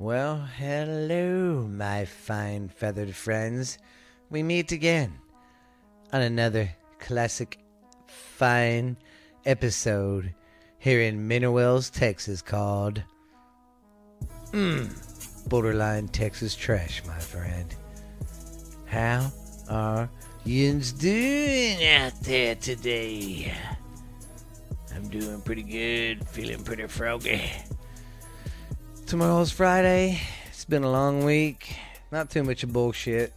Well, hello, my fine feathered friends. We meet again on another classic fine episode here in Mineral Wells, Texas called Mmm Borderline Texas Trash, my friend. How are yous doing out there today? I'm doing pretty good, feeling pretty froggy. Tomorrow's Friday. It's been a long week. Not too much of bullshit.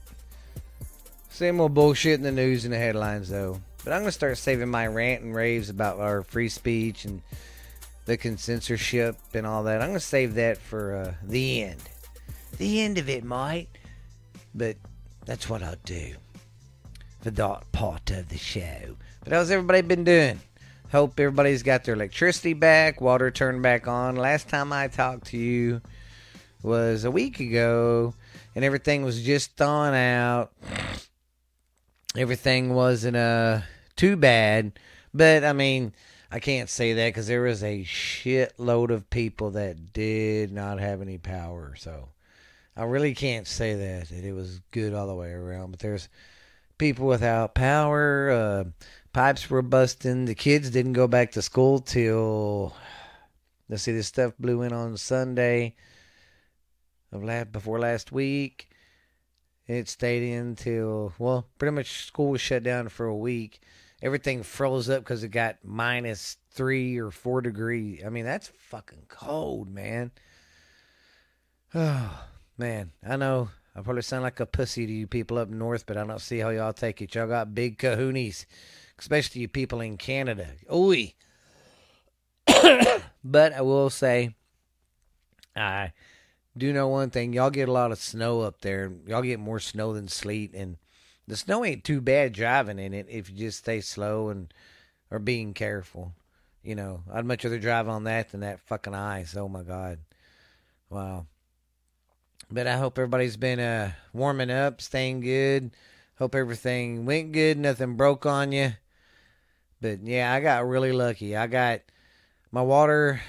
Same old bullshit in the news and the headlines, though. But I'm going to start saving my rant and raves about our free speech and the censorship and all that. I'm going to save that for uh, the end. The end of it, might. But that's what I'll do for that part of the show. But how's everybody been doing? Hope everybody's got their electricity back, water turned back on. Last time I talked to you was a week ago, and everything was just thawing out. Everything wasn't uh, too bad, but I mean, I can't say that because there was a shitload of people that did not have any power. So I really can't say that, that it was good all the way around. But there's people without power. Uh, pipes were busting. The kids didn't go back to school till let's see, this stuff blew in on Sunday of last before last week. It stayed in till well, pretty much school was shut down for a week. Everything froze up because it got minus three or four degrees. I mean, that's fucking cold, man. Oh man, I know I probably sound like a pussy to you people up north, but I don't see how y'all take it. Y'all got big kahoonies especially you people in Canada. Oi. but I will say, I do know one thing. Y'all get a lot of snow up there. Y'all get more snow than sleet, and the snow ain't too bad driving in it if you just stay slow and or being careful. You know, I'd much rather drive on that than that fucking ice. Oh my god, wow. But I hope everybody's been uh, warming up, staying good. Hope everything went good, nothing broke on you. But yeah, I got really lucky. I got my water.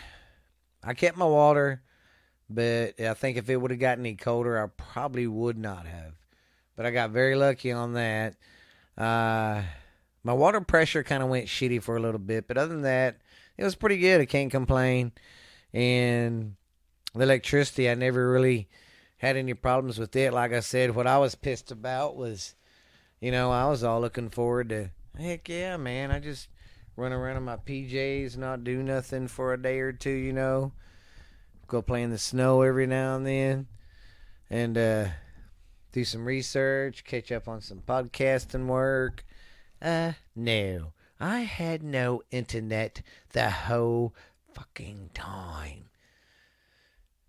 I kept my water, but I think if it would have gotten any colder, I probably would not have. But I got very lucky on that. Uh, my water pressure kind of went shitty for a little bit, but other than that, it was pretty good. I can't complain. And the electricity, I never really had any problems with it. Like I said, what I was pissed about was, you know, I was all looking forward to, heck yeah, man. I just run around in my PJs, not do nothing for a day or two, you know. Go play in the snow every now and then. And uh, do some research, catch up on some podcasting work. Uh, no. I had no internet the whole fucking time.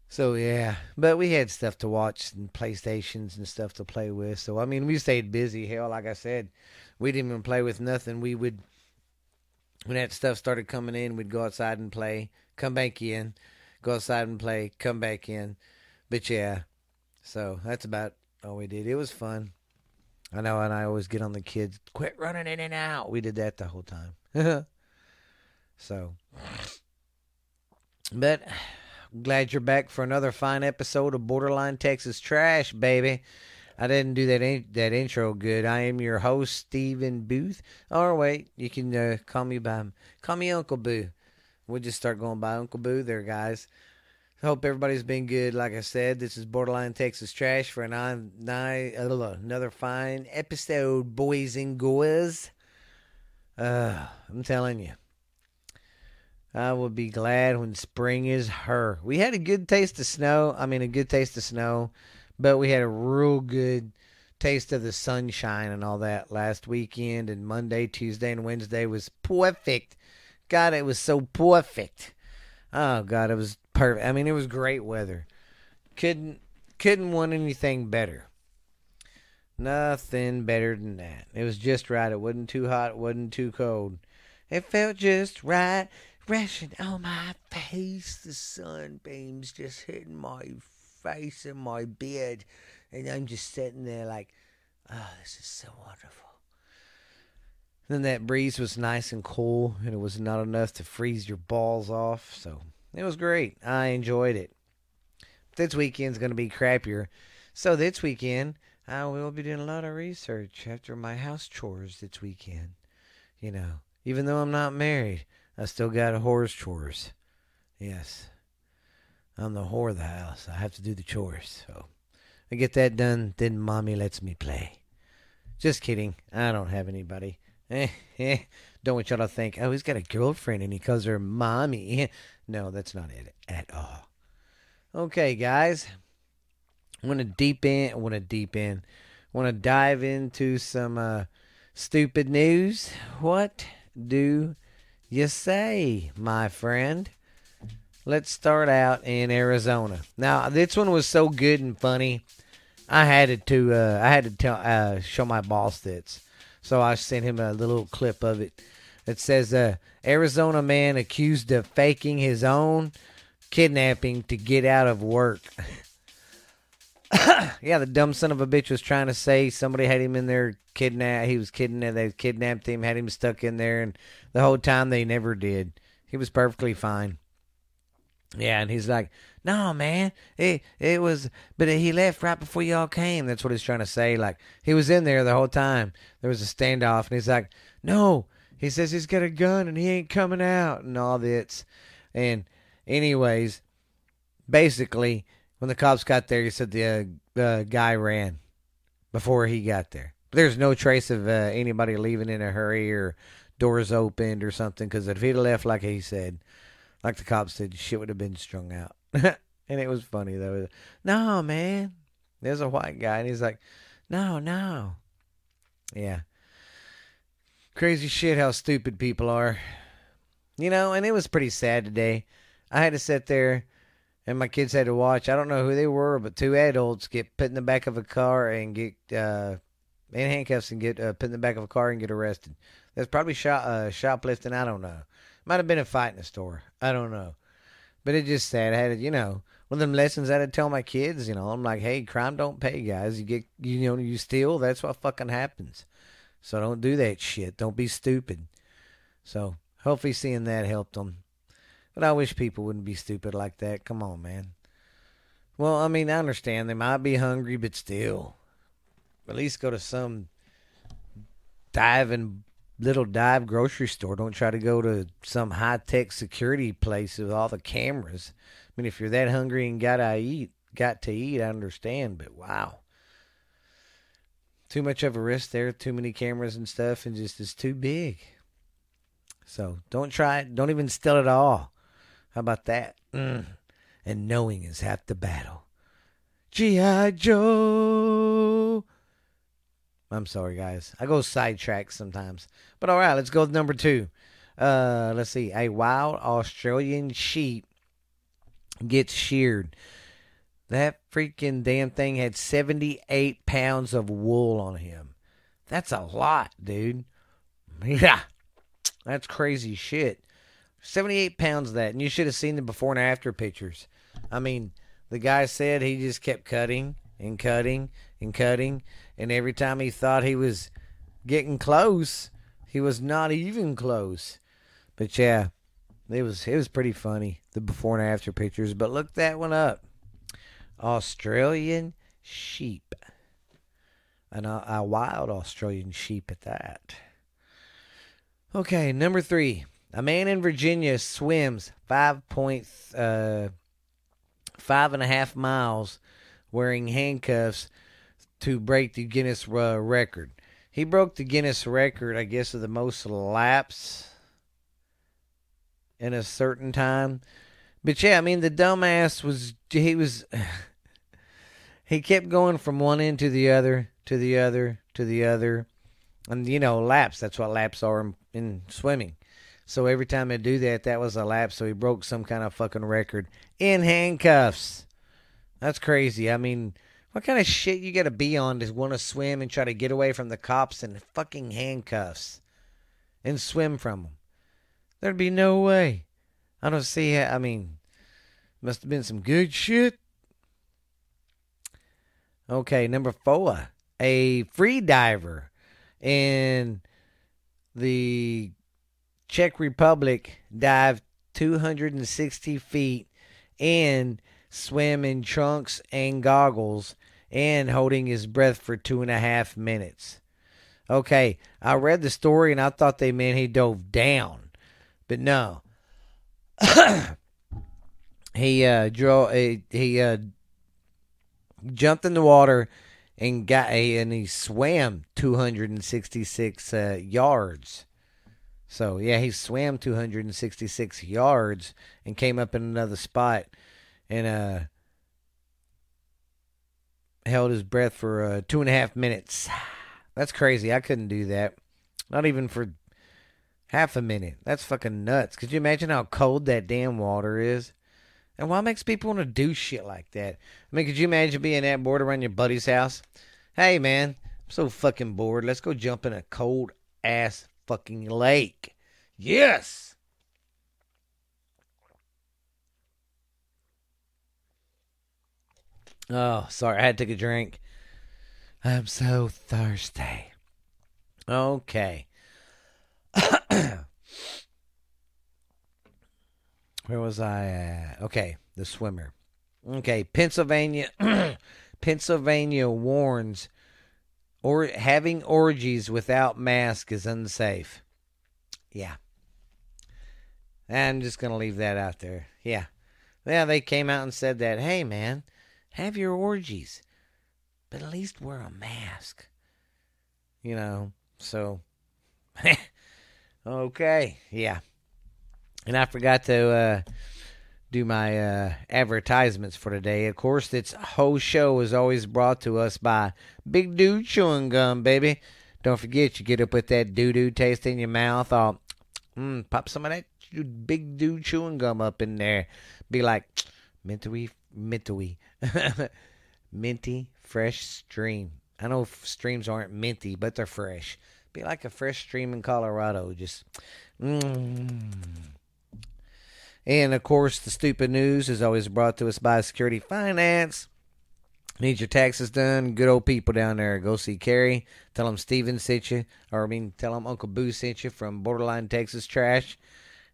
So yeah, but we had stuff to watch and PlayStations and stuff to play with. So I mean, we stayed busy. Hell, like I said, we didn't even play with nothing. We would when that stuff started coming in, we'd go outside and play, come back in, go outside and play, come back in. But yeah, so that's about all we did. It was fun. I know, and I always get on the kids, quit running in and out. We did that the whole time. so, but glad you're back for another fine episode of Borderline Texas Trash, baby. I didn't do that in, that intro good. I am your host, Stephen Booth. Or wait, you can uh, call me by call me Uncle Boo. We'll just start going by Uncle Boo there, guys. Hope everybody's been good. Like I said, this is Borderline Texas Trash for nine, nine, uh, another fine episode, boys and girls. Uh, I'm telling you. I will be glad when spring is her. We had a good taste of snow. I mean, a good taste of snow, but we had a real good taste of the sunshine and all that last weekend. And Monday, Tuesday, and Wednesday was perfect. God, it was so perfect. Oh God, it was perfect. I mean, it was great weather. Couldn't couldn't want anything better. Nothing better than that. It was just right. It wasn't too hot. It wasn't too cold. It felt just right resting on my face. The sunbeams just hitting my face and my beard. And I'm just sitting there like, oh, this is so wonderful. Then that breeze was nice and cool, and it was not enough to freeze your balls off. So it was great. I enjoyed it. this weekend's going to be crappier. So this weekend, I will be doing a lot of research after my house chores this weekend. You know, even though I'm not married, I still got a whore's chores. Yes. I'm the whore of the house. I have to do the chores. So I get that done, then mommy lets me play. Just kidding. I don't have anybody. Eh, eh. Don't want y'all to think, oh, he's got a girlfriend and he calls her mommy. No, that's not it at all. Okay, guys. I want to deep in. I want to deep in. Want to dive into some uh, stupid news. What do you say, my friend? Let's start out in Arizona. Now, this one was so good and funny. I had to uh, I had to tell uh, show my boss this. So I sent him a little clip of it. It says uh, Arizona man accused of faking his own kidnapping to get out of work. yeah, the dumb son of a bitch was trying to say somebody had him in there kidnapped. He was kidnapped. They kidnapped him, had him stuck in there, and the whole time they never did. He was perfectly fine. Yeah, and he's like, "No, man, it it was, but he left right before y'all came." That's what he's trying to say. Like he was in there the whole time. There was a standoff, and he's like, "No." He says he's got a gun and he ain't coming out, and all this. And anyways, basically, when the cops got there, he said the uh, guy ran before he got there. There's no trace of uh, anybody leaving in a hurry or doors opened or something. Because if he'd left like he said, like the cops said, shit would have been strung out. and it was funny though. No, man. There's a white guy, and he's like, no, no. Yeah. Crazy shit how stupid people are. You know, and it was pretty sad today. I had to sit there and my kids had to watch. I don't know who they were, but two adults get put in the back of a car and get uh, in handcuffs and get uh, put in the back of a car and get arrested. That's probably uh, shoplifting. I don't know. Might have been a fight in the store. I don't know. But it just sad. I had you know, one of them lessons I tell my kids. You know, I'm like, hey, crime don't pay, guys. You get, you know, you steal. That's what fucking happens. So don't do that shit. Don't be stupid. So hopefully seeing that helped them. But I wish people wouldn't be stupid like that. Come on, man. Well, I mean, I understand they might be hungry, but still, at least go to some diving little dive grocery store. Don't try to go to some high tech security place with all the cameras. I mean, if you're that hungry and gotta eat, got to eat, I understand. But wow, too much of a risk there. Too many cameras and stuff, and just it's too big. So don't try it. Don't even steal it all. How about that? Mm. And knowing is half the battle. G.I. Joe. I'm sorry, guys. I go sidetrack sometimes. But all right, let's go with number two. Uh, let's see. A wild Australian sheep gets sheared. That freaking damn thing had 78 pounds of wool on him. That's a lot, dude. Yeah. That's crazy shit. 78 pounds of that. And you should have seen the before and after pictures. I mean, the guy said he just kept cutting and cutting and cutting. And every time he thought he was getting close, he was not even close. But yeah, it was it was pretty funny the before and after pictures. But look that one up. Australian sheep. And a, a wild Australian sheep at that. Okay, number three. A man in Virginia swims five point uh, five and a half miles wearing handcuffs to break the Guinness uh, record. He broke the Guinness record, I guess, of the most laps in a certain time. But yeah, I mean, the dumbass was he was he kept going from one end to the other, to the other, to the other, and you know, laps. That's what laps are in, in swimming. So every time they do that, that was a lap. So he broke some kind of fucking record in handcuffs. That's crazy. I mean, what kind of shit you got to be on to want to swim and try to get away from the cops in fucking handcuffs and swim from them? There'd be no way. I don't see how. I mean, must have been some good shit. Okay, number four. A free diver in the Czech Republic dived 260 feet and swim in trunks and goggles and holding his breath for two and a half minutes. Okay, I read the story and I thought they meant he dove down, but no. he uh draw he, he uh jumped in the water and got and he swam 266 uh, yards. So yeah, he swam 266 yards and came up in another spot and uh held his breath for uh, two and a half minutes. That's crazy. I couldn't do that. Not even for half a minute. That's fucking nuts. Could you imagine how cold that damn water is? And why makes people want to do shit like that? I mean, could you imagine being that bored around your buddy's house? Hey, man, I'm so fucking bored. Let's go jump in a cold ass fucking lake. Yes! Oh, sorry. I had to take a drink. I'm so thirsty. Okay. Where was I at? Okay, the swimmer. Okay, Pennsylvania Pennsylvania warns or having orgies without mask is unsafe. Yeah. I'm just going to leave that out there. Yeah. Yeah, they came out and said that, "Hey man, have your orgies, but at least wear a mask." You know, so okay, yeah. And I forgot to uh, do my uh, advertisements for today. Of course, this whole show is always brought to us by Big Dude Chewing Gum, baby. Don't forget, you get up with that doo doo taste in your mouth. I'll mm, pop some of that Big Dude Chewing Gum up in there. Be like, minty, minty, minty, fresh stream. I know streams aren't minty, but they're fresh. Be like a fresh stream in Colorado. Just, mmm. And of course, the stupid news is always brought to us by Security Finance. Need your taxes done? Good old people down there. Go see Carrie. Tell them Steven sent you, or I mean, tell them Uncle Boo sent you from Borderline Texas Trash,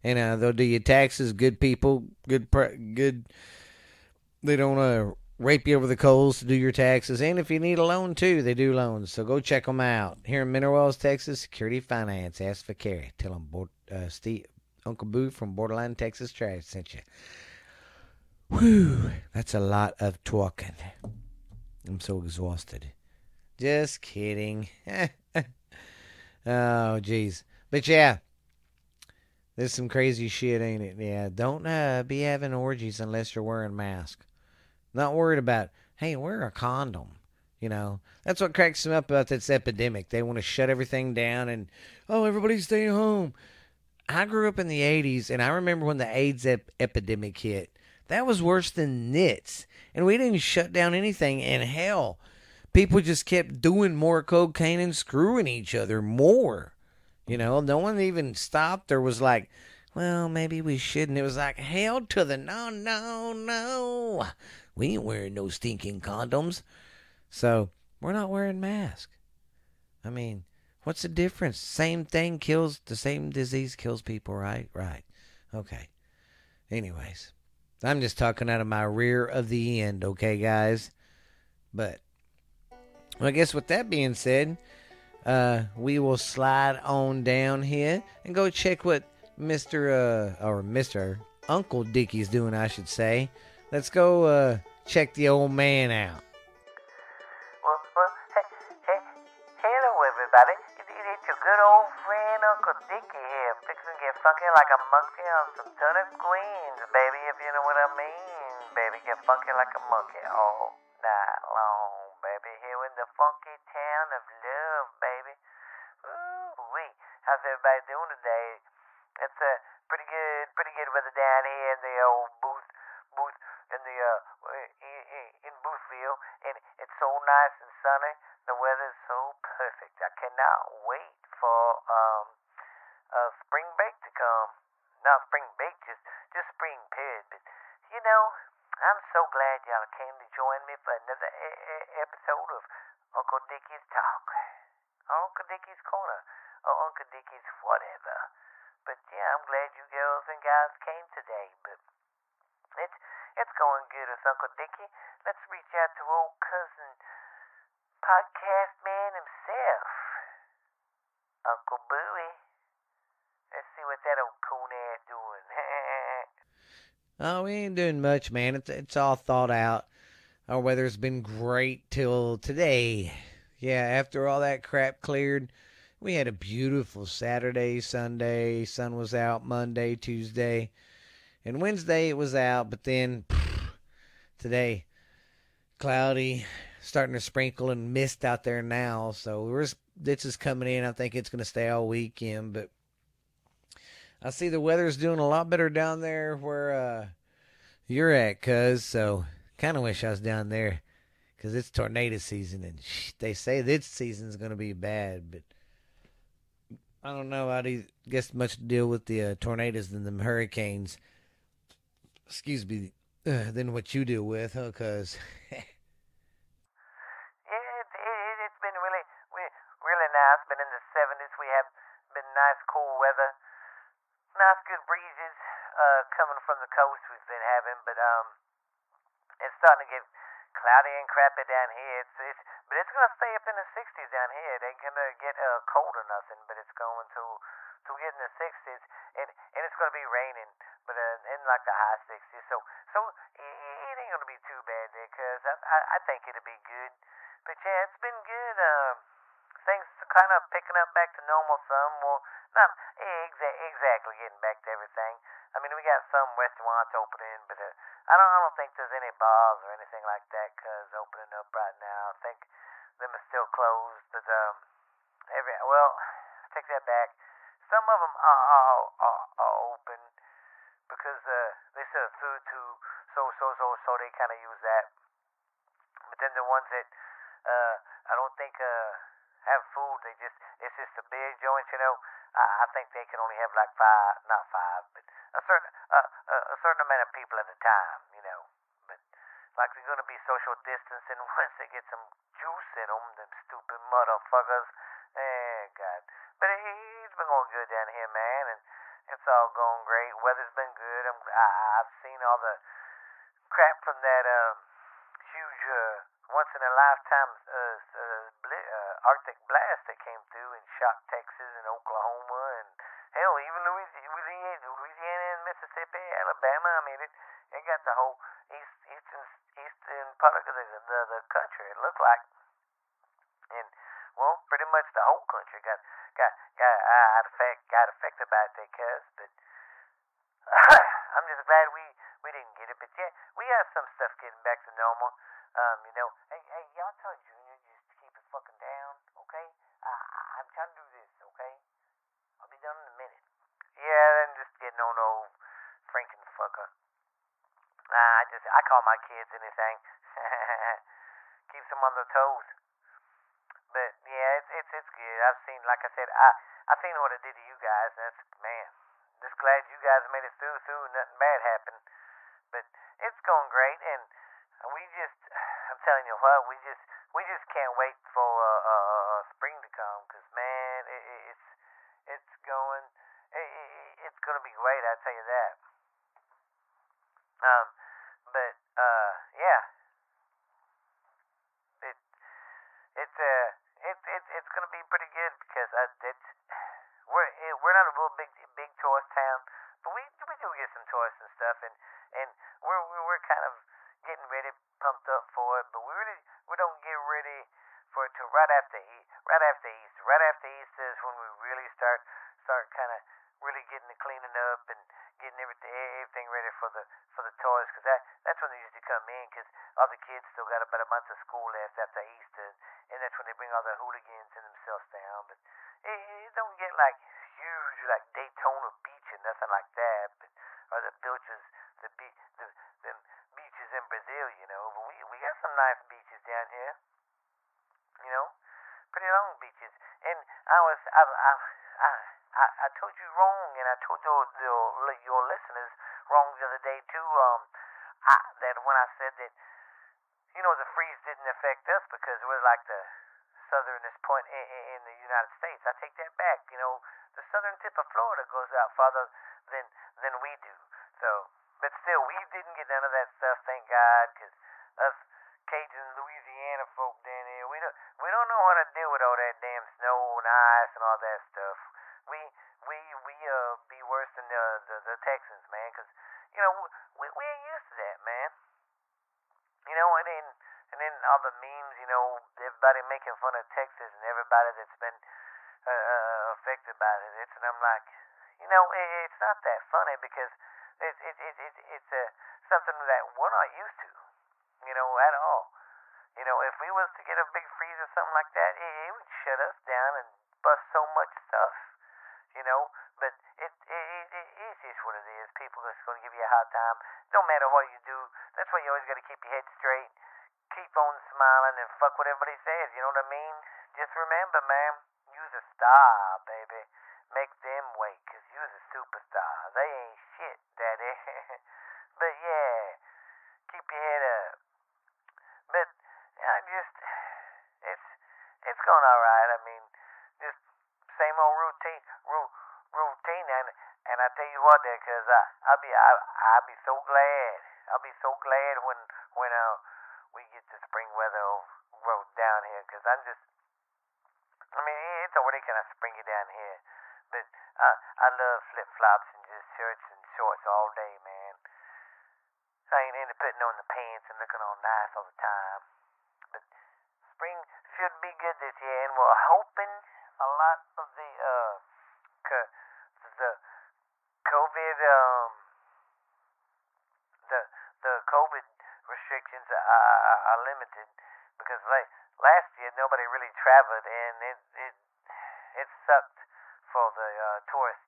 and uh, they'll do your taxes. Good people. Good. Good. They don't uh, rape you over the coals to do your taxes, and if you need a loan too, they do loans. So go check them out. Here in Mineral Wells, Texas, Security Finance. Ask for Carrie. Tell them uh, Steve Uncle Boo from Borderline Texas Trash sent you. Whew, that's a lot of talking. I'm so exhausted. Just kidding. oh, jeez. But yeah, there's some crazy shit, ain't it? Yeah, don't uh, be having orgies unless you're wearing a mask. Not worried about, hey, wear a condom. You know, that's what cracks them up about this epidemic. They want to shut everything down and, oh, everybody stay home. I grew up in the 80s, and I remember when the AIDS ep- epidemic hit. That was worse than nits. And we didn't shut down anything. And hell, people just kept doing more cocaine and screwing each other more. You know, no one even stopped or was like, well, maybe we shouldn't. It was like, hell to the no, no, no. We ain't wearing no stinking condoms. So we're not wearing masks. I mean, What's the difference? Same thing kills the same disease kills people, right? Right. Okay. Anyways, I'm just talking out of my rear of the end, okay, guys? But well, I guess with that being said, uh, we will slide on down here and go check what Mr. Uh, or Mr. Uncle Dickie's doing, I should say. Let's go uh, check the old man out. Well, well, hey, hey, hello everybody! It's your good old friend Uncle Dicky here. Fixin' to get funky like a monkey on some turnip greens, baby, if you know what I mean. Baby, get funky like a monkey all night long, baby. Here in the funky town of love, baby. Ooh, wee. How's everybody doing today? It's a pretty good, pretty good weather down here in the old booth, booth in the uh in Boothville, and it's so nice and sunny. The weather's so perfect. I cannot wait for um uh spring break to come. not spring break, just just spring period. But you know, I'm so glad y'all came to join me for another episode of Uncle Dickie's Talk, Uncle Dickie's Corner, or Uncle Dickie's whatever. But yeah, I'm glad you girls and guys came today. But it's it's going good with Uncle Dickie. Let's reach out to old cousin podcast man himself, Uncle Bowie. Let's see what that old coon ass doing. Oh, we ain't doing much, man. It's it's all thought out. Our weather's been great till today. Yeah, after all that crap cleared, we had a beautiful Saturday, Sunday. Sun was out Monday, Tuesday, and Wednesday it was out. But then today, cloudy, starting to sprinkle and mist out there now. So we're this is coming in. I think it's going to stay all weekend, but I see the weather's doing a lot better down there where uh, you're at, cuz. So kind of wish I was down there because it's tornado season and sh- they say this season's going to be bad, but I don't know. I do guess much to deal with the uh, tornadoes than the hurricanes. Excuse me, uh, than what you deal with, huh? Yeah, it, it, it's been really, really nice. Been in the 70s. We have been nice, cool weather. Nice, good breezes uh, coming from the coast we've been having, but um, it's starting to get cloudy and crappy down here. It's, it's but it's gonna stay up in the 60s down here. It ain't gonna get uh, cold or nothing, but it's going to to get in the 60s, and and it's gonna be raining, but uh, in like the high 60s. So so it, it ain't gonna be too bad there, cause I, I I think it'll be good. But yeah, it's been good. Um, things kind of picking up back to normal some. Well, not exa- exactly getting back to everything. I mean, we got some restaurants opening, but uh, I don't I don't think there's any bars or anything like that 'cause opening up right now. I think them are still closed. But um, every well, take that back. Some of them are are, are, are open because uh, they serve food too. So so so so they kind of use that. But then the ones that uh, I don't think uh, have food, they just it's just a beer joint, you know. I, I think they can only have like five, not five, but a certain uh, a, certain amount of people at a time, you know. But like they're gonna be social distancing once they get some juice in them, them stupid motherfuckers. Eh, God. But it, it's been going good down here, man, and it's all going great. Weather's been good. I'm, I, I've seen all the crap from that um huge uh, once in a lifetime uh, Arctic blast that came through and shocked Texas and Oklahoma and hell even Louisiana, Louisiana, and Mississippi, Alabama. I mean it it got the whole east eastern eastern part of the the, the country. It looked like, and well, pretty much the whole country got got got uh, affect got affected by it. Cuz, but I'm just glad we we didn't get it. But yeah, we have some stuff getting back to normal. Um, you know, hey hey, y'all tell Junior just to keep it fucking down, okay? I, I- I'm trying to do this, okay? I'll be done in a minute. Yeah, then just getting on old Franken fucker. Nah, I call my kids anything. Keeps them on their toes. But yeah, it's it's it's good. I've seen, like I said, I I've seen what it did to you guys. That's man. Just glad you guys made it through. Through nothing bad happened. But it's going great, and we just I'm telling you what, we just we just can't wait for uh, uh, uh, spring to come. Cause man, it, it, it's it's going it, it, it's gonna be great. I tell you that. Um, but uh, yeah, it it's uh it's it's it's gonna be pretty good because uh, it's we're eh, we're not a real big big tourist town, but we we do get some tourists and stuff, and and we're we're, we're kind of getting ready, pumped up for it, but we really we don't get ready for it to right after E- right after Easter is when we really start start kind of really getting the cleaning up and getting everything everything ready for the for the tourists because that that's when they usually come in because all the kids still got about a month of school left after Easter and that's when they bring all the hooligans and themselves down but it, it don't get like huge like Daytona Beach or nothing like that but or the beaches the be the the beaches in Brazil you know but we we got some nice beaches down here you know pretty long beaches and I was I I I, I, I told you wrong, and I told your, your your listeners wrong the other day too. Um, I, that when I said that, you know, the freeze didn't affect us because we're like the southernest point in, in, in the United States. I take that back. You know, the southern tip of Florida goes out farther than than we do. So, but still, we didn't get none of that stuff, thank God, 'cause us Cajun Louisiana folk down here, we don't we don't know how to deal with all that damn snow and ice and all that stuff. We we we uh be worse than the the, the Texans, man, 'cause you know we we ain't used to that, man. You know, and then and then all the memes, you know, everybody making fun of Texas and everybody that's been uh, uh, affected by it. It's and I'm like, you know, it, it's not that funny because it's it, it, it, it's uh, something that we're not used to, you know, at all. You know, if we was to get a big freeze or something like that, it, it would shut us down and bust so much stuff, you know. But it, it, it, it it's just what it is. People give you a hard time. No matter what you do, that's why you always got to keep your head straight, keep on smiling, and fuck what everybody says. You know what I mean? Just remember, man, you's a star, baby. Make them wait, 'cause you's a superstar. They ain't shit, daddy. but yeah, keep your head up. But I just, it's it's going all right. I mean, just same old routine, ru- routine, and and I tell you what, there, 'cause I I'll be I I'll be so glad. I'll be so glad when when uh we get the spring weather road down here, 'cause I'm just. I mean, it's already kind of springy down here, but I I love flip flops and just shirts and shorts all day, man. I ain't into putting on the pants and looking all nice all the time. But spring should be good this year, and we're hoping a lot of the uh co- the COVID um the the COVID restrictions are, are, are limited because like last year nobody really traveled and it it it sucked for the uh, tourist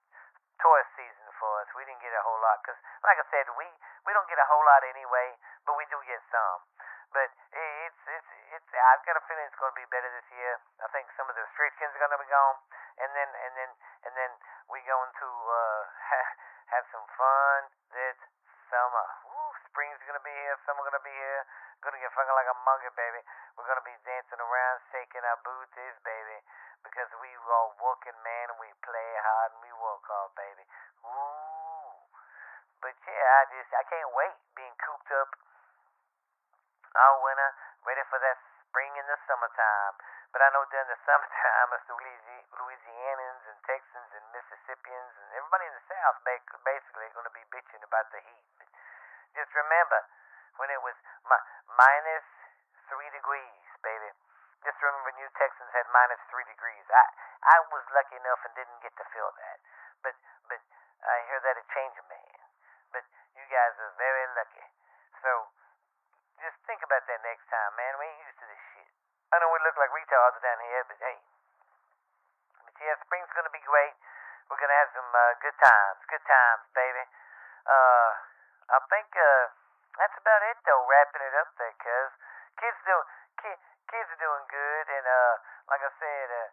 tourist season for us. We didn't get a whole lot because, like I said, we we don't get a whole lot anyway, but we do get some. But it, it's it's it's I've got a feeling it's going to be better this year. I think some of the restrictions are going to be gone, and then and then and then we going to uh, ha- have some fun this summer. Woo, spring's going to be here. Summer going to be here. Going to get fucking like a monkey, baby. We're to be dancing around, shaking our booties, baby, because we all working, man, and we play hard and we work hard, baby. Ooh. But yeah, I just I can't wait being cooped up all winter, ready for that spring and the summertime. But I know during the summertime, us Louisi- Louisianans and Texans and Mississippians and everybody in the South basically going to be bitching about the heat. But just remember, when it was mi- minus three degrees, baby. Just remember, New Texans had minus three degrees. I I was lucky enough and didn't get to feel that. But but I hear that it changed a man. But you guys are very lucky. So just think about that next time, man. We ain't used to this shit. I know we look like retards down here, but hey. But yeah, spring's gonna be great. We're gonna have some uh, good times. Good times, baby. Uh, I think uh, that's about it though. Wrapping it up there, cuz kids do ki- kids are doing good, and uh, like I said, uh,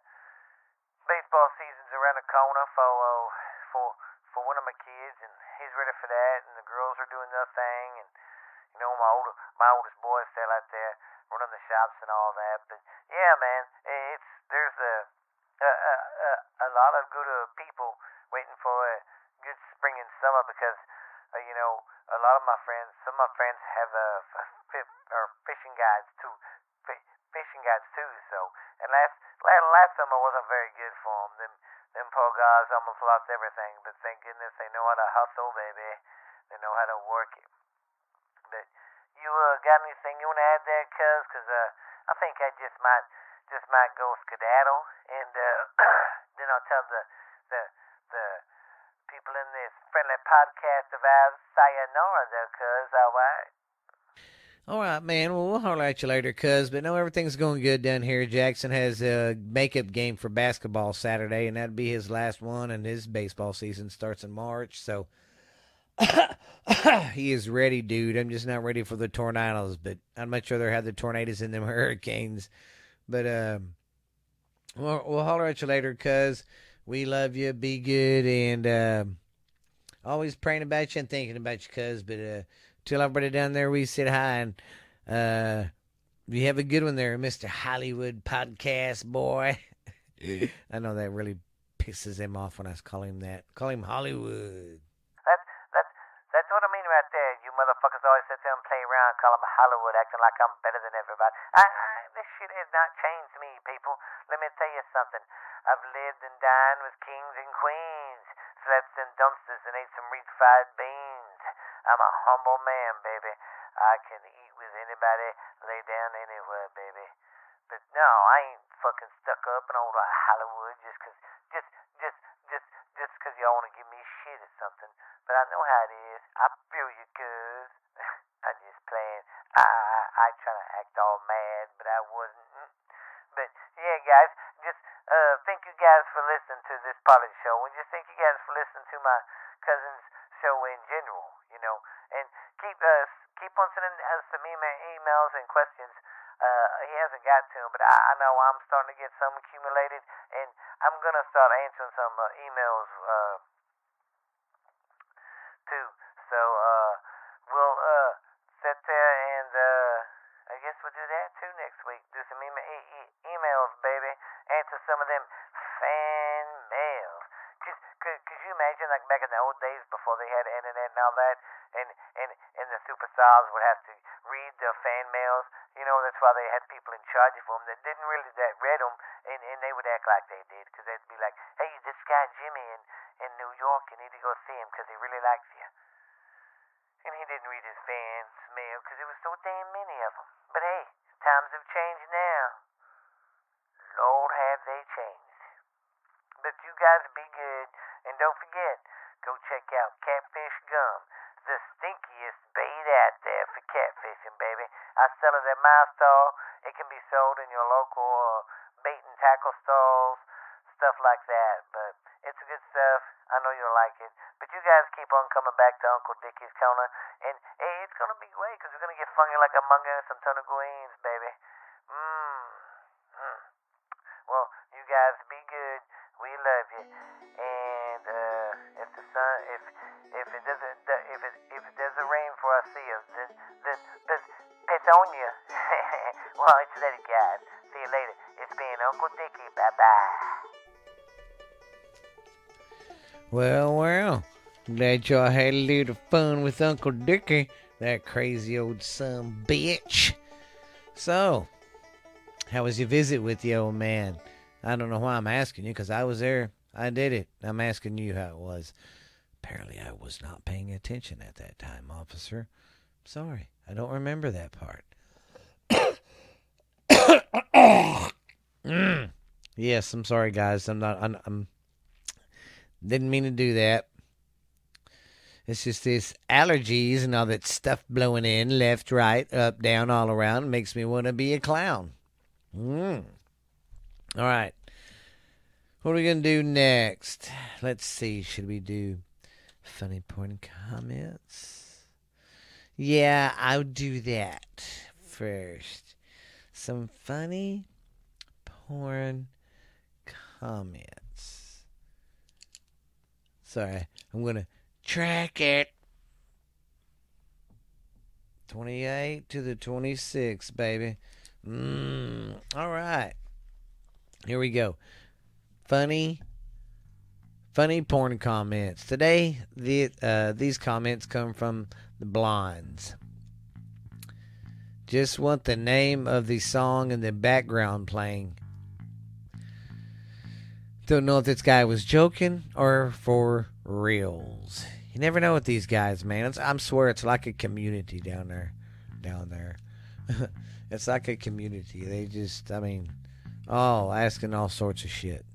baseball season's around the corner for uh, for for one of my kids, and he's ready for that. And the girls are doing their thing, and you know my older my oldest boy still out there running the shops and all that. But yeah, man, it's there's a a a, a, a lot of good uh, people waiting for a good spring and summer because uh, you know a lot of my friends, some of my friends have uh, f- f- or fishing guides too, fi- fishing guides too. So and last last last summer wasn't very good for them. Them poor guys almost lost everything, but thank goodness they know how to hustle, baby. They know how to work it. But you uh, got anything you want to add there, cuz? Cause uh, I think I just might just might go skedaddle, and uh, then I'll tell the the the people in this friendly podcast of ours sayonara, there, cuz. All right. All right, man. Well, we'll holler at you later, cuz. But no, everything's going good down here. Jackson has a makeup game for basketball Saturday, and that'd be his last one. And his baseball season starts in March, so he is ready, dude. I'm just not ready for the tornadoes, but I'd much rather have the tornadoes than them hurricanes. But um, we'll, we'll holler at you later, cuz. We love you. Be good, and um, always praying about you and thinking about you, cuz. But uh, tell everybody down there we said hi and uh you have a good one there, Mr. Hollywood podcast boy. I know that really pisses him off when I call him that. Call him Hollywood. That's that's that's what I mean right there. You motherfuckers always sit there and play around, call him Hollywood acting like I'm better than everybody. I, I, this shit has not changed me, people. Let me tell you something. I've lived and dined with kings and queens, slept in dumpsters and ate some refried beans. I'm a humble man, baby. I can eat with anybody, lay down anywhere, baby. But no, I ain't fucking stuck up in old Hollywood just 'cause just, just, just, just 'cause y'all want to give me shit or something. But I know how it is. I feel you, cuz. I'm just playing. I, I, I try to act all mad, but I wasn't. But yeah, guys, just uh, thank you guys for listening to this part of the show. And just thank you guys for listening to my cousin's show in general, you know. And keep us keep on sending us some email, emails and questions. Uh, he hasn't got to them, but I, I know I'm starting to get some accumulated, and I'm gonna start answering some uh, emails uh, too. So uh, we'll uh, sit there and uh, I guess we'll do that too next week. Do some e- e- emails, baby. Answer some of them fan mails. Cause, cause, cause you imagine like back in the old days before they had internet and all that, and and and the superstars would have to read the fan mails. You know that's why they had people in charge of that didn't really that read them, and and they would act like they did, cause they'd be like, hey, this guy Jimmy in in New York, you need to go see him, cause he really likes you. And he didn't read his fans' mail because there was so damn many of them. But hey, times have changed now. Lord, have they changed. But you guys be good. And don't forget, go check out Catfish Gum, the stinkiest bait out there for catfishing, baby. I sell it at my stall. It can be sold in your local uh, bait and tackle stalls, stuff like that. But it's good stuff. I know you'll like it. But you guys keep on coming back to Uncle Dickie's Corner. And hey, it's to be great because we're to get funky like Among Us and Ton of Greens, baby. Mmm. Mm. Well, you guys be good. We love you. And uh, if the sun, if if it doesn't, if it if it doesn't rain for us, see you. Then then piss on you. well, it's it, guys. See you later. It's been Uncle Dickie. Bye bye. Well, well. Glad y'all had a little fun with Uncle Dickie, that crazy old son bitch. So, how was your visit with the old man? I don't know why I'm asking you, because I was there. I did it. I'm asking you how it was. Apparently, I was not paying attention at that time, officer. Sorry, I don't remember that part. Mm. Yes, I'm sorry, guys. I'm not. I'm, I'm. Didn't mean to do that. It's just this allergies and all that stuff blowing in left, right, up, down, all around makes me want to be a clown. Mm. All right. What are we going to do next? Let's see. Should we do funny porn comments? Yeah, I'll do that first. Some funny porn comments. Sorry, I'm going to track it. 28 to the 26, baby. Mm, all right. Here we go. Funny funny porn comments. Today the uh, these comments come from the blondes. Just want the name of the song in the background playing. Don't know if this guy was joking or for reals. You never know with these guys, man. It's, I swear it's like a community down there. Down there. it's like a community. They just, I mean, oh, asking all sorts of shit.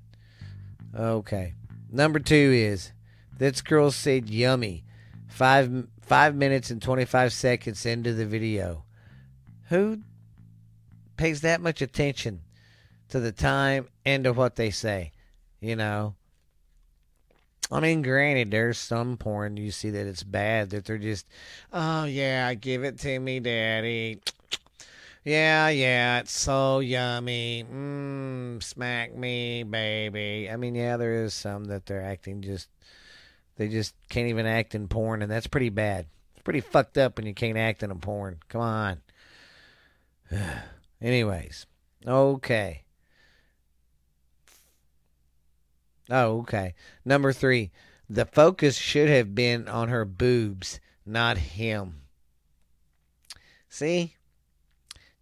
Okay. Number two is this girl said yummy. Five five minutes and twenty five seconds into the video. Who pays that much attention to the time and to what they say? You know. I mean, granted, there's some porn you see that it's bad that they're just, oh yeah, give it to me, daddy. Yeah, yeah, it's so yummy. Mmm, smack me, baby. I mean, yeah, there is some that they're acting just, they just can't even act in porn, and that's pretty bad. It's pretty fucked up when you can't act in a porn. Come on. Anyways, okay. Oh, okay. Number three, the focus should have been on her boobs, not him. See?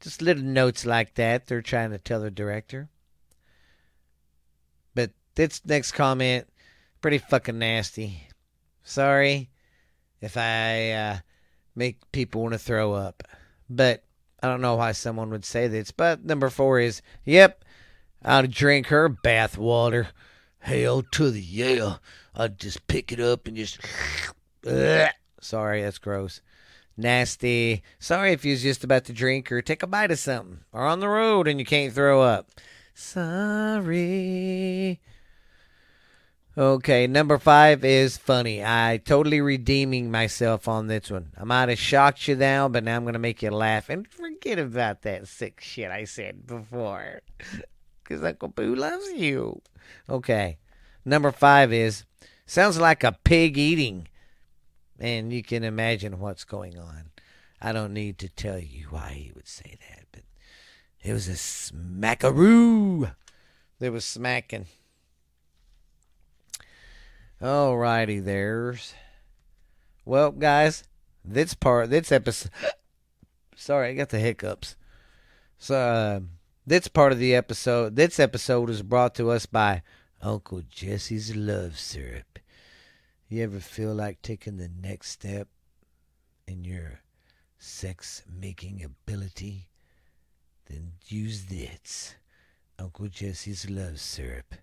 Just little notes like that. They're trying to tell the director. But this next comment, pretty fucking nasty. Sorry if I uh, make people want to throw up. But I don't know why someone would say this. But number four is, yep, I'd drink her bath water. Hell to the yeah. I'd just pick it up and just. Sorry, that's gross. Nasty. Sorry if you was just about to drink or take a bite of something or on the road and you can't throw up. Sorry. Okay, number five is funny. I totally redeeming myself on this one. I might have shocked you now, but now I'm gonna make you laugh and forget about that sick shit I said before. Cause Uncle Boo loves you. Okay. Number five is sounds like a pig eating. And you can imagine what's going on. I don't need to tell you why he would say that, but it was a smackaroo. There was smacking. Alrighty, there's. Well, guys, this part, this episode. Sorry, I got the hiccups. So, uh, this part of the episode, this episode is brought to us by Uncle Jesse's Love Syrup. You ever feel like taking the next step in your sex making ability? Then use this Uncle Jesse's Love Syrup.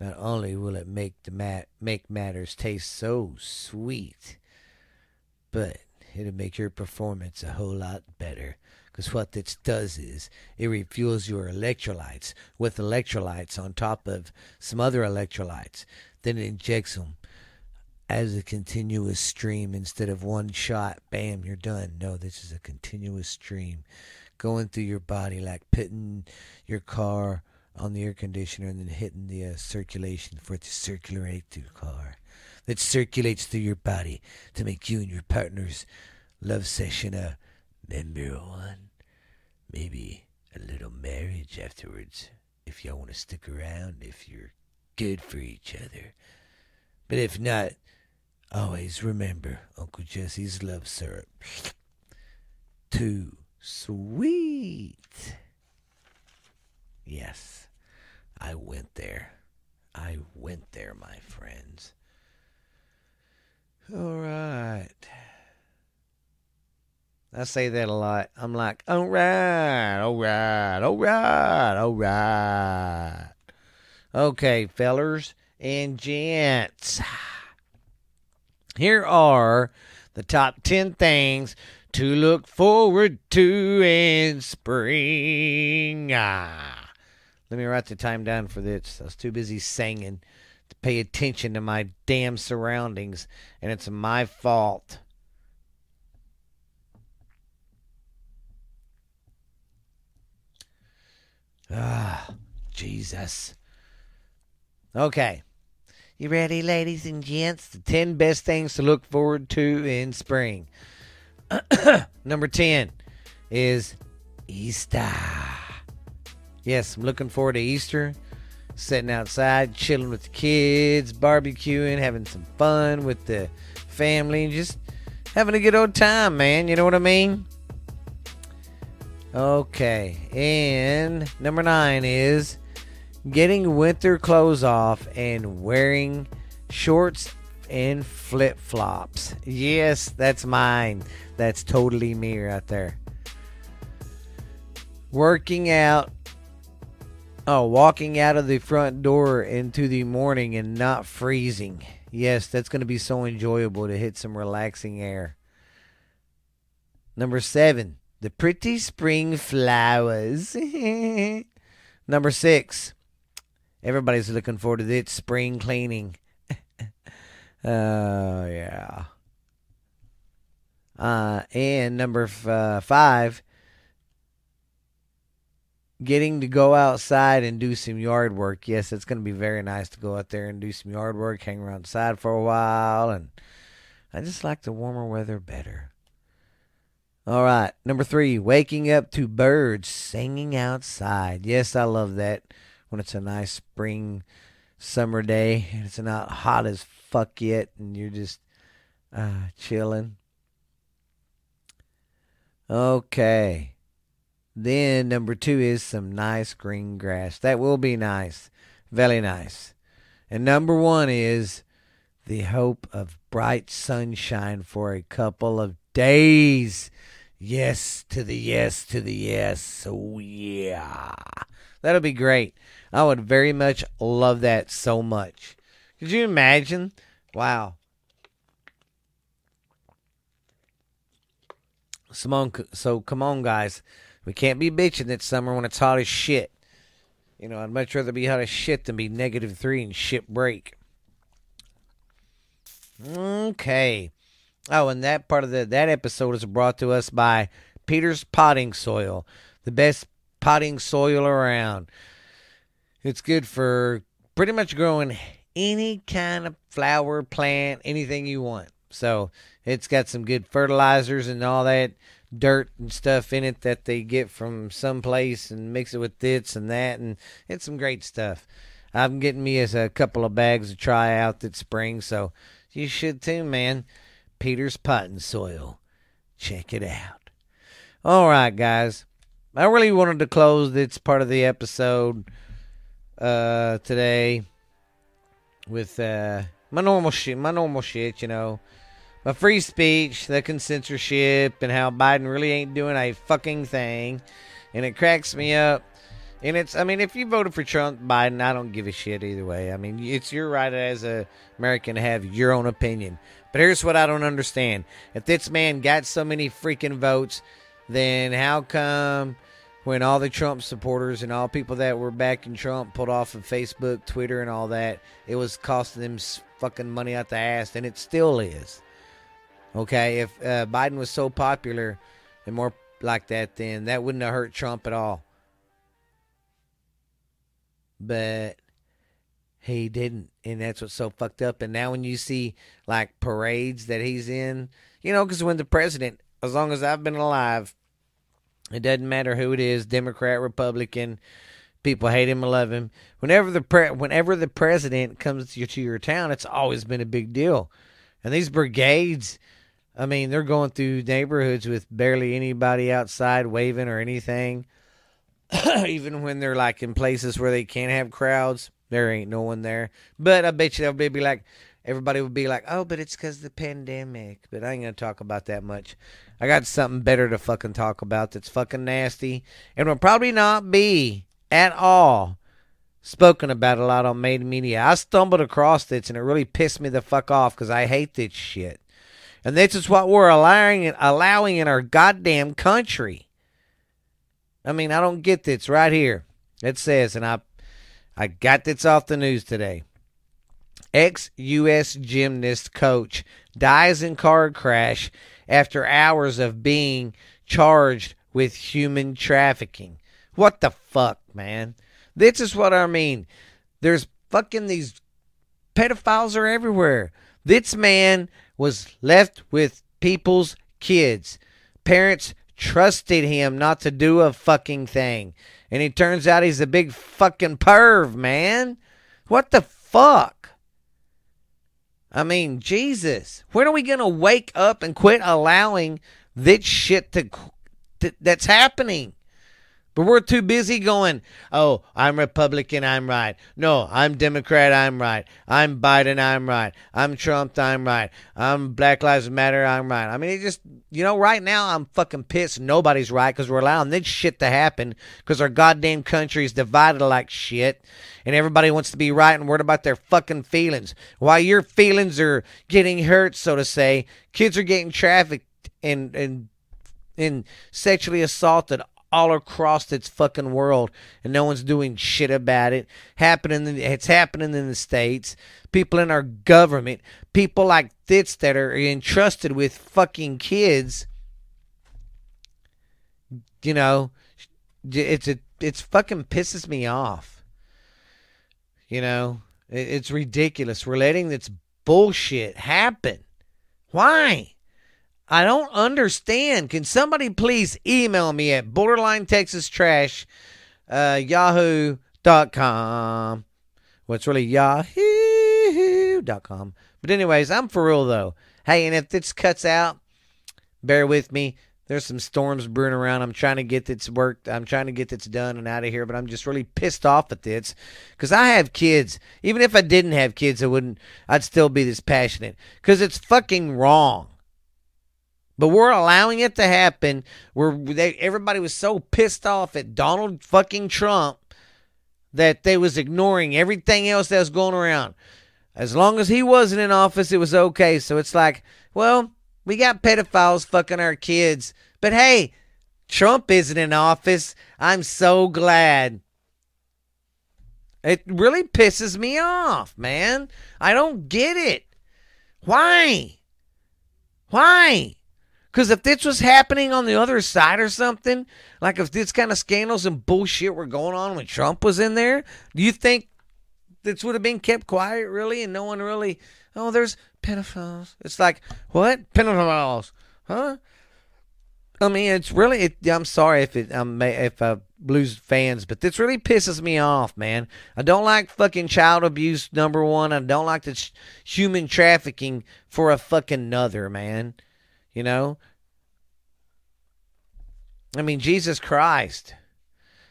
Not only will it make the mat make matters taste so sweet, but it'll make your performance a whole lot better. Because what this does is it refuels your electrolytes with electrolytes on top of some other electrolytes. Then it injects them as a continuous stream instead of one shot. Bam, you're done. No, this is a continuous stream going through your body like pitting your car on the air conditioner and then hitting the uh, circulation for it to circulate through the car. That circulates through your body to make you and your partner's love session a number one. Maybe a little marriage afterwards if y'all want to stick around, if you're good for each other. But if not, always remember Uncle Jesse's love syrup. Too sweet. Yes, I went there. I went there, my friends. All right. I say that a lot. I'm like, all right, all right, all right, all right. Okay, fellers and gents. Here are the top 10 things to look forward to in spring. Ah. Let me write the time down for this. I was too busy singing to pay attention to my damn surroundings, and it's my fault. Ah, Jesus. Okay. You ready, ladies and gents? The 10 best things to look forward to in spring. Number 10 is Easter. Yes, I'm looking forward to Easter. Sitting outside, chilling with the kids, barbecuing, having some fun with the family, and just having a good old time, man. You know what I mean? Okay, and number nine is getting winter clothes off and wearing shorts and flip flops. Yes, that's mine. That's totally me right there. Working out. Oh, walking out of the front door into the morning and not freezing. Yes, that's going to be so enjoyable to hit some relaxing air. Number seven, the pretty spring flowers. Number six, everybody's looking forward to this spring cleaning. Oh, yeah. Uh, and number f- uh, five, getting to go outside and do some yard work. Yes, it's going to be very nice to go out there and do some yard work, hang around outside for a while. And I just like the warmer weather better. All right. Number three, waking up to birds singing outside. Yes, I love that when it's a nice spring, summer day and it's not hot as fuck yet and you're just uh, chilling. Okay. Then number two is some nice green grass. That will be nice. Very nice. And number one is the hope of bright sunshine for a couple of days. Yes to the yes to the yes. Oh, yeah. That'll be great. I would very much love that so much. Could you imagine? Wow. Simone, so come on, guys. We can't be bitching this summer when it's hot as shit. You know, I'd much rather be hot as shit than be negative three and shit break. Okay. Oh, and that part of the that episode is brought to us by Peter's Potting Soil, the best potting soil around. It's good for pretty much growing any kind of flower, plant, anything you want. So it's got some good fertilizers and all that dirt and stuff in it that they get from someplace and mix it with this and that, and it's some great stuff. I'm getting me as a couple of bags to try out this spring, so you should too, man. Peter's Potting Soil. Check it out. All right, guys. I really wanted to close this part of the episode uh, today with uh, my normal shit. My normal shit, you know. My free speech, the censorship, and how Biden really ain't doing a fucking thing. And it cracks me up. And it's, I mean, if you voted for Trump, Biden, I don't give a shit either way. I mean, it's your right as a American to have your own opinion. But here's what I don't understand: if this man got so many freaking votes, then how come when all the Trump supporters and all people that were backing Trump pulled off of Facebook, Twitter, and all that, it was costing them fucking money out the ass, and it still is. Okay, if uh, Biden was so popular and more like that, then that wouldn't have hurt Trump at all. But he didn't and that's what's so fucked up. And now when you see like parades that he's in you know because when the president as long as i've been alive it doesn't matter who it is democrat republican people hate him or love him. Whenever the pre- whenever the president comes to your, to your town it's always been a big deal. And these brigades i mean they're going through neighborhoods with barely anybody outside waving or anything even when they're like in places where they can't have crowds, there ain't no one there. But I bet you they'll be like, everybody would be like, oh, but it's because the pandemic. But I ain't gonna talk about that much. I got something better to fucking talk about that's fucking nasty and will probably not be at all spoken about a lot on made media. I stumbled across this and it really pissed me the fuck off because I hate this shit. And this is what we're allowing allowing in our goddamn country. I mean, I don't get this right here. It says, and I, I got this off the news today. Ex U.S. gymnast coach dies in car crash after hours of being charged with human trafficking. What the fuck, man? This is what I mean. There's fucking these pedophiles are everywhere. This man was left with people's kids. Parents trusted him not to do a fucking thing. And he turns out he's a big fucking perv, man. What the fuck? I mean, Jesus. When are we going to wake up and quit allowing this shit to, to that's happening? But we're too busy going, oh, I'm Republican, I'm right. No, I'm Democrat, I'm right. I'm Biden, I'm right. I'm Trump, I'm right. I'm Black Lives Matter, I'm right. I mean, it just, you know, right now I'm fucking pissed nobody's right because we're allowing this shit to happen because our goddamn country is divided like shit and everybody wants to be right and worried about their fucking feelings. While your feelings are getting hurt, so to say, kids are getting trafficked and, and, and sexually assaulted all across its fucking world and no one's doing shit about it. Happening it's happening in the states. People in our government, people like this that are entrusted with fucking kids. You know, it's a it's fucking pisses me off. You know, it's ridiculous. We're letting this bullshit happen. Why? I don't understand. Can somebody please email me at borderline Texas trash uh, yahoo.com? Well, it's really yahoo.com. But, anyways, I'm for real though. Hey, and if this cuts out, bear with me. There's some storms brewing around. I'm trying to get this worked. I'm trying to get this done and out of here, but I'm just really pissed off at this because I have kids. Even if I didn't have kids, I wouldn't. I'd still be this passionate because it's fucking wrong. But we're allowing it to happen. Where everybody was so pissed off at Donald fucking Trump that they was ignoring everything else that was going around. As long as he wasn't in office, it was okay. So it's like, well, we got pedophiles fucking our kids. But hey, Trump isn't in office. I'm so glad. It really pisses me off, man. I don't get it. Why? Why? Because if this was happening on the other side or something, like if this kind of scandals and bullshit were going on when Trump was in there, do you think this would have been kept quiet, really? And no one really, oh, there's pedophiles. It's like, what? Pedophiles. Huh? I mean, it's really. It, I'm sorry if it. Um, if I lose fans, but this really pisses me off, man. I don't like fucking child abuse. Number one, I don't like the sh- human trafficking for a fucking another, man. You know. I mean, Jesus Christ.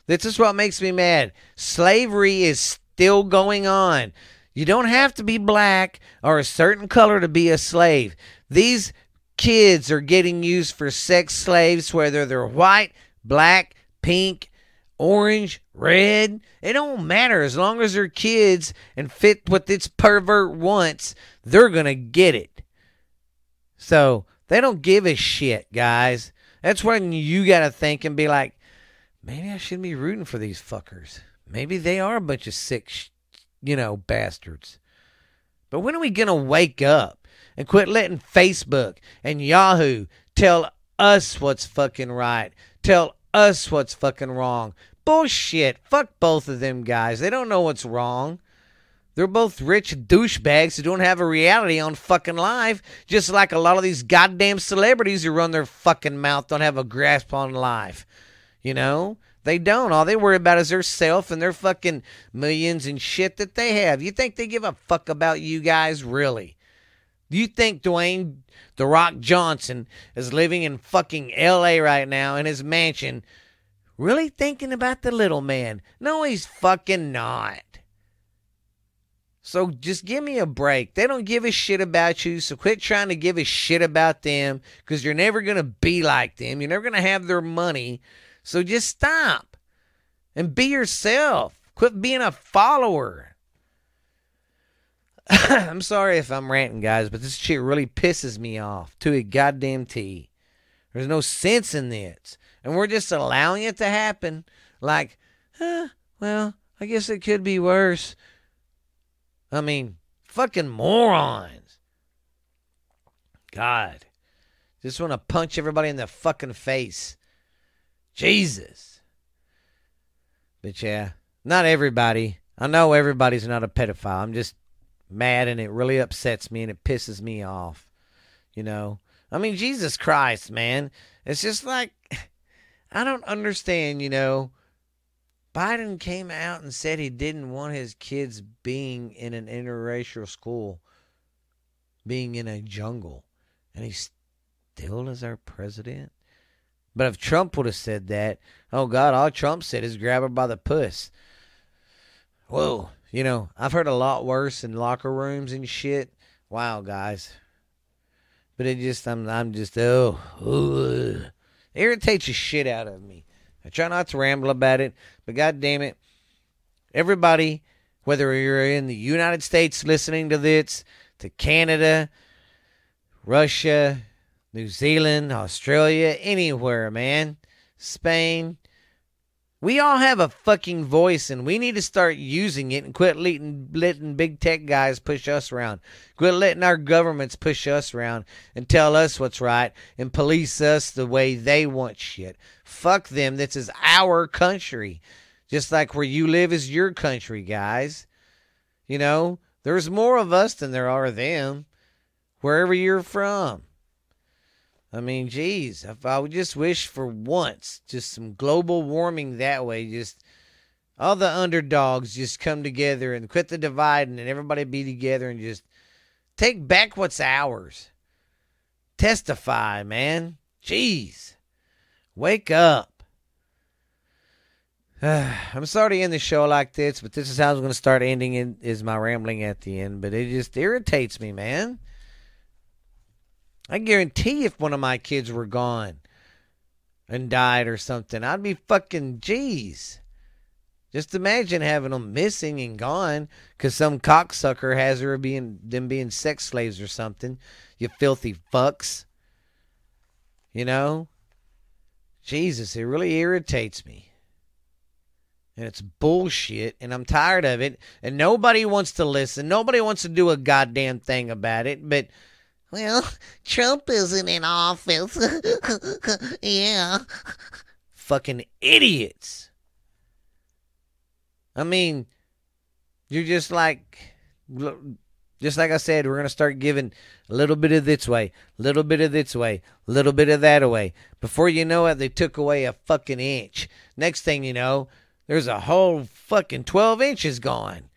This is what makes me mad. Slavery is still going on. You don't have to be black or a certain color to be a slave. These kids are getting used for sex slaves, whether they're white, black, pink, orange, red. It don't matter as long as they're kids and fit what this pervert wants. They're gonna get it. So they don't give a shit, guys. That's when you gotta think and be like, maybe I shouldn't be rooting for these fuckers. Maybe they are a bunch of sick, you know, bastards. But when are we gonna wake up and quit letting Facebook and Yahoo tell us what's fucking right? Tell us what's fucking wrong. Bullshit. Fuck both of them guys. They don't know what's wrong. They're both rich douchebags who don't have a reality on fucking life, just like a lot of these goddamn celebrities who run their fucking mouth don't have a grasp on life. You know? They don't. All they worry about is their self and their fucking millions and shit that they have. You think they give a fuck about you guys, really? You think Dwayne The Rock Johnson is living in fucking LA right now in his mansion, really thinking about the little man? No, he's fucking not. So just give me a break. They don't give a shit about you, so quit trying to give a shit about them because you're never going to be like them. You're never going to have their money. So just stop and be yourself. Quit being a follower. I'm sorry if I'm ranting, guys, but this shit really pisses me off to a goddamn T. There's no sense in this. And we're just allowing it to happen. Like, huh, well, I guess it could be worse. I mean, fucking morons. God. Just want to punch everybody in the fucking face. Jesus. But yeah, not everybody. I know everybody's not a pedophile. I'm just mad and it really upsets me and it pisses me off. You know? I mean, Jesus Christ, man. It's just like, I don't understand, you know. Biden came out and said he didn't want his kids being in an interracial school, being in a jungle. And he still is our president? But if Trump would have said that, oh God, all Trump said is grab her by the puss. Whoa. You know, I've heard a lot worse in locker rooms and shit. Wow, guys. But it just, I'm, I'm just, oh, ugh. irritates the shit out of me. I try not to ramble about it, but god damn it, everybody, whether you're in the United States listening to this, to Canada, Russia, New Zealand, Australia, anywhere, man, Spain, we all have a fucking voice and we need to start using it and quit letting, letting big tech guys push us around. Quit letting our governments push us around and tell us what's right and police us the way they want shit. Fuck them. This is our country. Just like where you live is your country, guys. You know, there's more of us than there are them, wherever you're from. I mean, geez, if I would just wish for once, just some global warming that way, just all the underdogs just come together and quit the dividing and everybody be together and just take back what's ours. Testify, man. Jeez. Wake up. I'm sorry to end the show like this, but this is how I was going to start ending it, is my rambling at the end. But it just irritates me, man. I guarantee if one of my kids were gone and died or something, I'd be fucking jeez. Just imagine having them missing and gone because some cocksucker has her being them being sex slaves or something. You filthy fucks. You know? Jesus, it really irritates me. And it's bullshit, and I'm tired of it. And nobody wants to listen. Nobody wants to do a goddamn thing about it. But, well, Trump isn't in office. yeah. Fucking idiots. I mean, you're just like, just like I said, we're gonna start giving a little bit of this way, a little bit of this way, a little bit of that away. Before you know it, they took away a fucking inch. Next thing you know, there's a whole fucking twelve inches gone.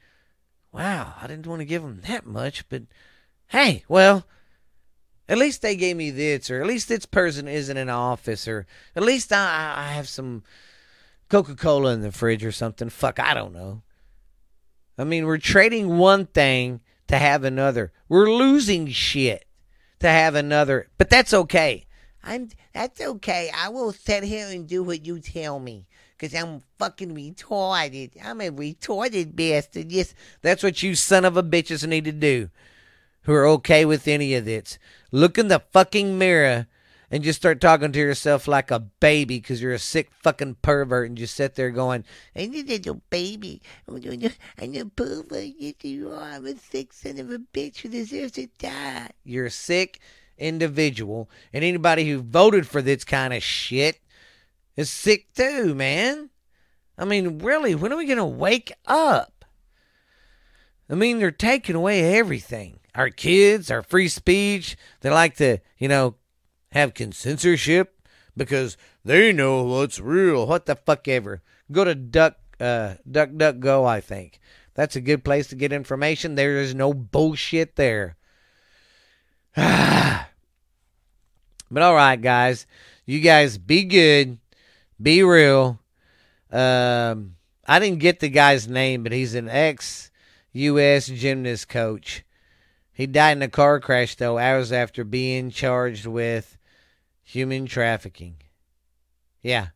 Wow, I didn't want to give them that much, but hey, well. At least they gave me this, or at least this person isn't in office, or at least I, I have some Coca Cola in the fridge or something. Fuck, I don't know. I mean, we're trading one thing to have another. We're losing shit to have another, but that's okay. I'm that's okay. I will sit here and do what you tell me. Cause I'm fucking retarded. I'm a retarded bastard. Yes, that's what you son of a bitches need to do. Who are okay with any of this. Look in the fucking mirror and just start talking to yourself like a baby because you're a sick fucking pervert and just sit there going, I'm a little baby. I'm a pervert. I'm a sick son of a bitch who deserves to die. You're a sick individual. And anybody who voted for this kind of shit is sick too, man. I mean, really, when are we going to wake up? I mean, they're taking away everything. Our kids, our free speech. They like to, you know, have censorship because they know what's real. What the fuck ever. Go to Duck uh Duck Duck Go, I think. That's a good place to get information. There is no bullshit there. but all right, guys. You guys be good. Be real. Um I didn't get the guy's name, but he's an ex US gymnast coach. He died in a car crash though hours after being charged with human trafficking. Yeah.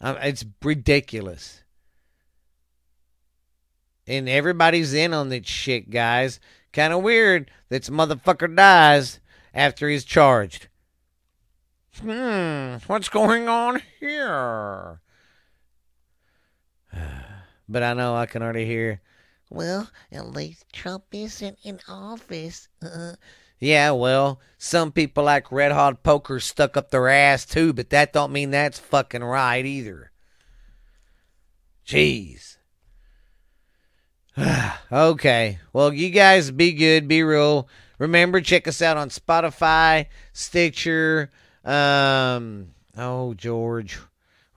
Um, it's ridiculous. And everybody's in on this shit, guys. Kind of weird that this motherfucker dies after he's charged. Hmm, what's going on here? But I know I can already hear. Well, at least Trump isn't in office. Yeah, well, some people like red hot poker stuck up their ass too, but that don't mean that's fucking right either. Jeez. okay. Well, you guys be good, be real. Remember, check us out on Spotify, Stitcher, um, oh, George.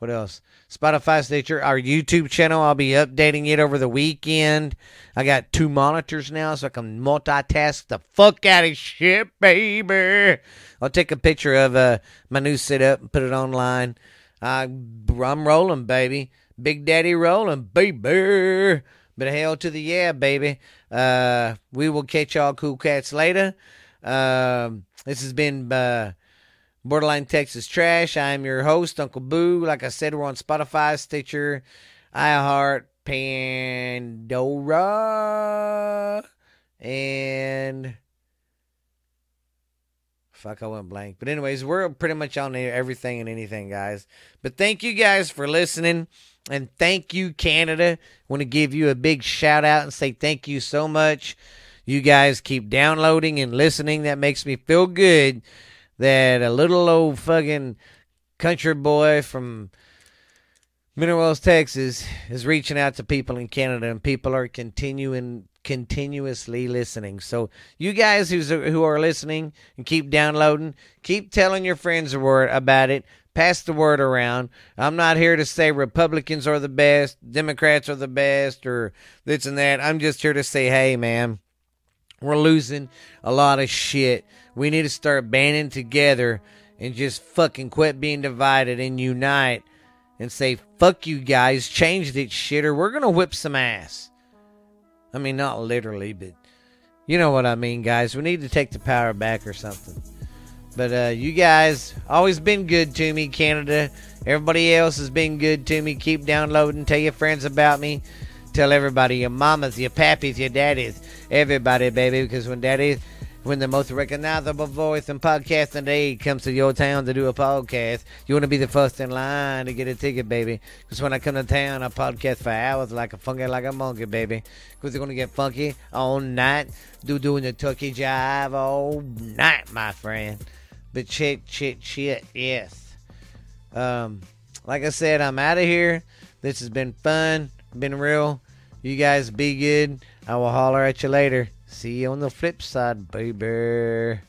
What else? Spotify, Stitcher, our YouTube channel. I'll be updating it over the weekend. I got two monitors now, so I can multitask the fuck out of shit, baby. I'll take a picture of uh, my new setup and put it online. I, I'm rolling, baby. Big Daddy rolling, baby. But hell to the yeah, baby. Uh, we will catch y'all cool cats later. Um, this has been uh, Borderline Texas Trash. I am your host, Uncle Boo. Like I said, we're on Spotify, Stitcher, iHeart, Pandora, and fuck, I went blank. But anyways, we're pretty much on everything and anything, guys. But thank you guys for listening, and thank you, Canada. Want to give you a big shout out and say thank you so much. You guys keep downloading and listening. That makes me feel good that a little old fucking country boy from Mineral Texas, is reaching out to people in Canada, and people are continuing continuously listening. So you guys who's who are listening and keep downloading, keep telling your friends word about it. Pass the word around. I'm not here to say Republicans are the best, Democrats are the best, or this and that. I'm just here to say, hey, man, we're losing a lot of shit we need to start banding together and just fucking quit being divided and unite and say, fuck you guys, change this shit or we're going to whip some ass. I mean, not literally, but you know what I mean, guys. We need to take the power back or something. But uh, you guys always been good to me, Canada. Everybody else has been good to me. Keep downloading. Tell your friends about me. Tell everybody, your mamas, your pappies, your daddies, everybody, baby. Because when daddy, when the most recognizable voice in podcasting today comes to your town to do a podcast, you want to be the first in line to get a ticket, baby. Because when I come to town, I podcast for hours like a funky like a monkey, baby. Because they're going to get funky all night. Do doing the turkey jive all night, my friend. But shit, shit, shit, yes. Um, like I said, I'm out of here. This has been fun, been real. You guys be good. I will holler at you later. See you on the flip side, baby.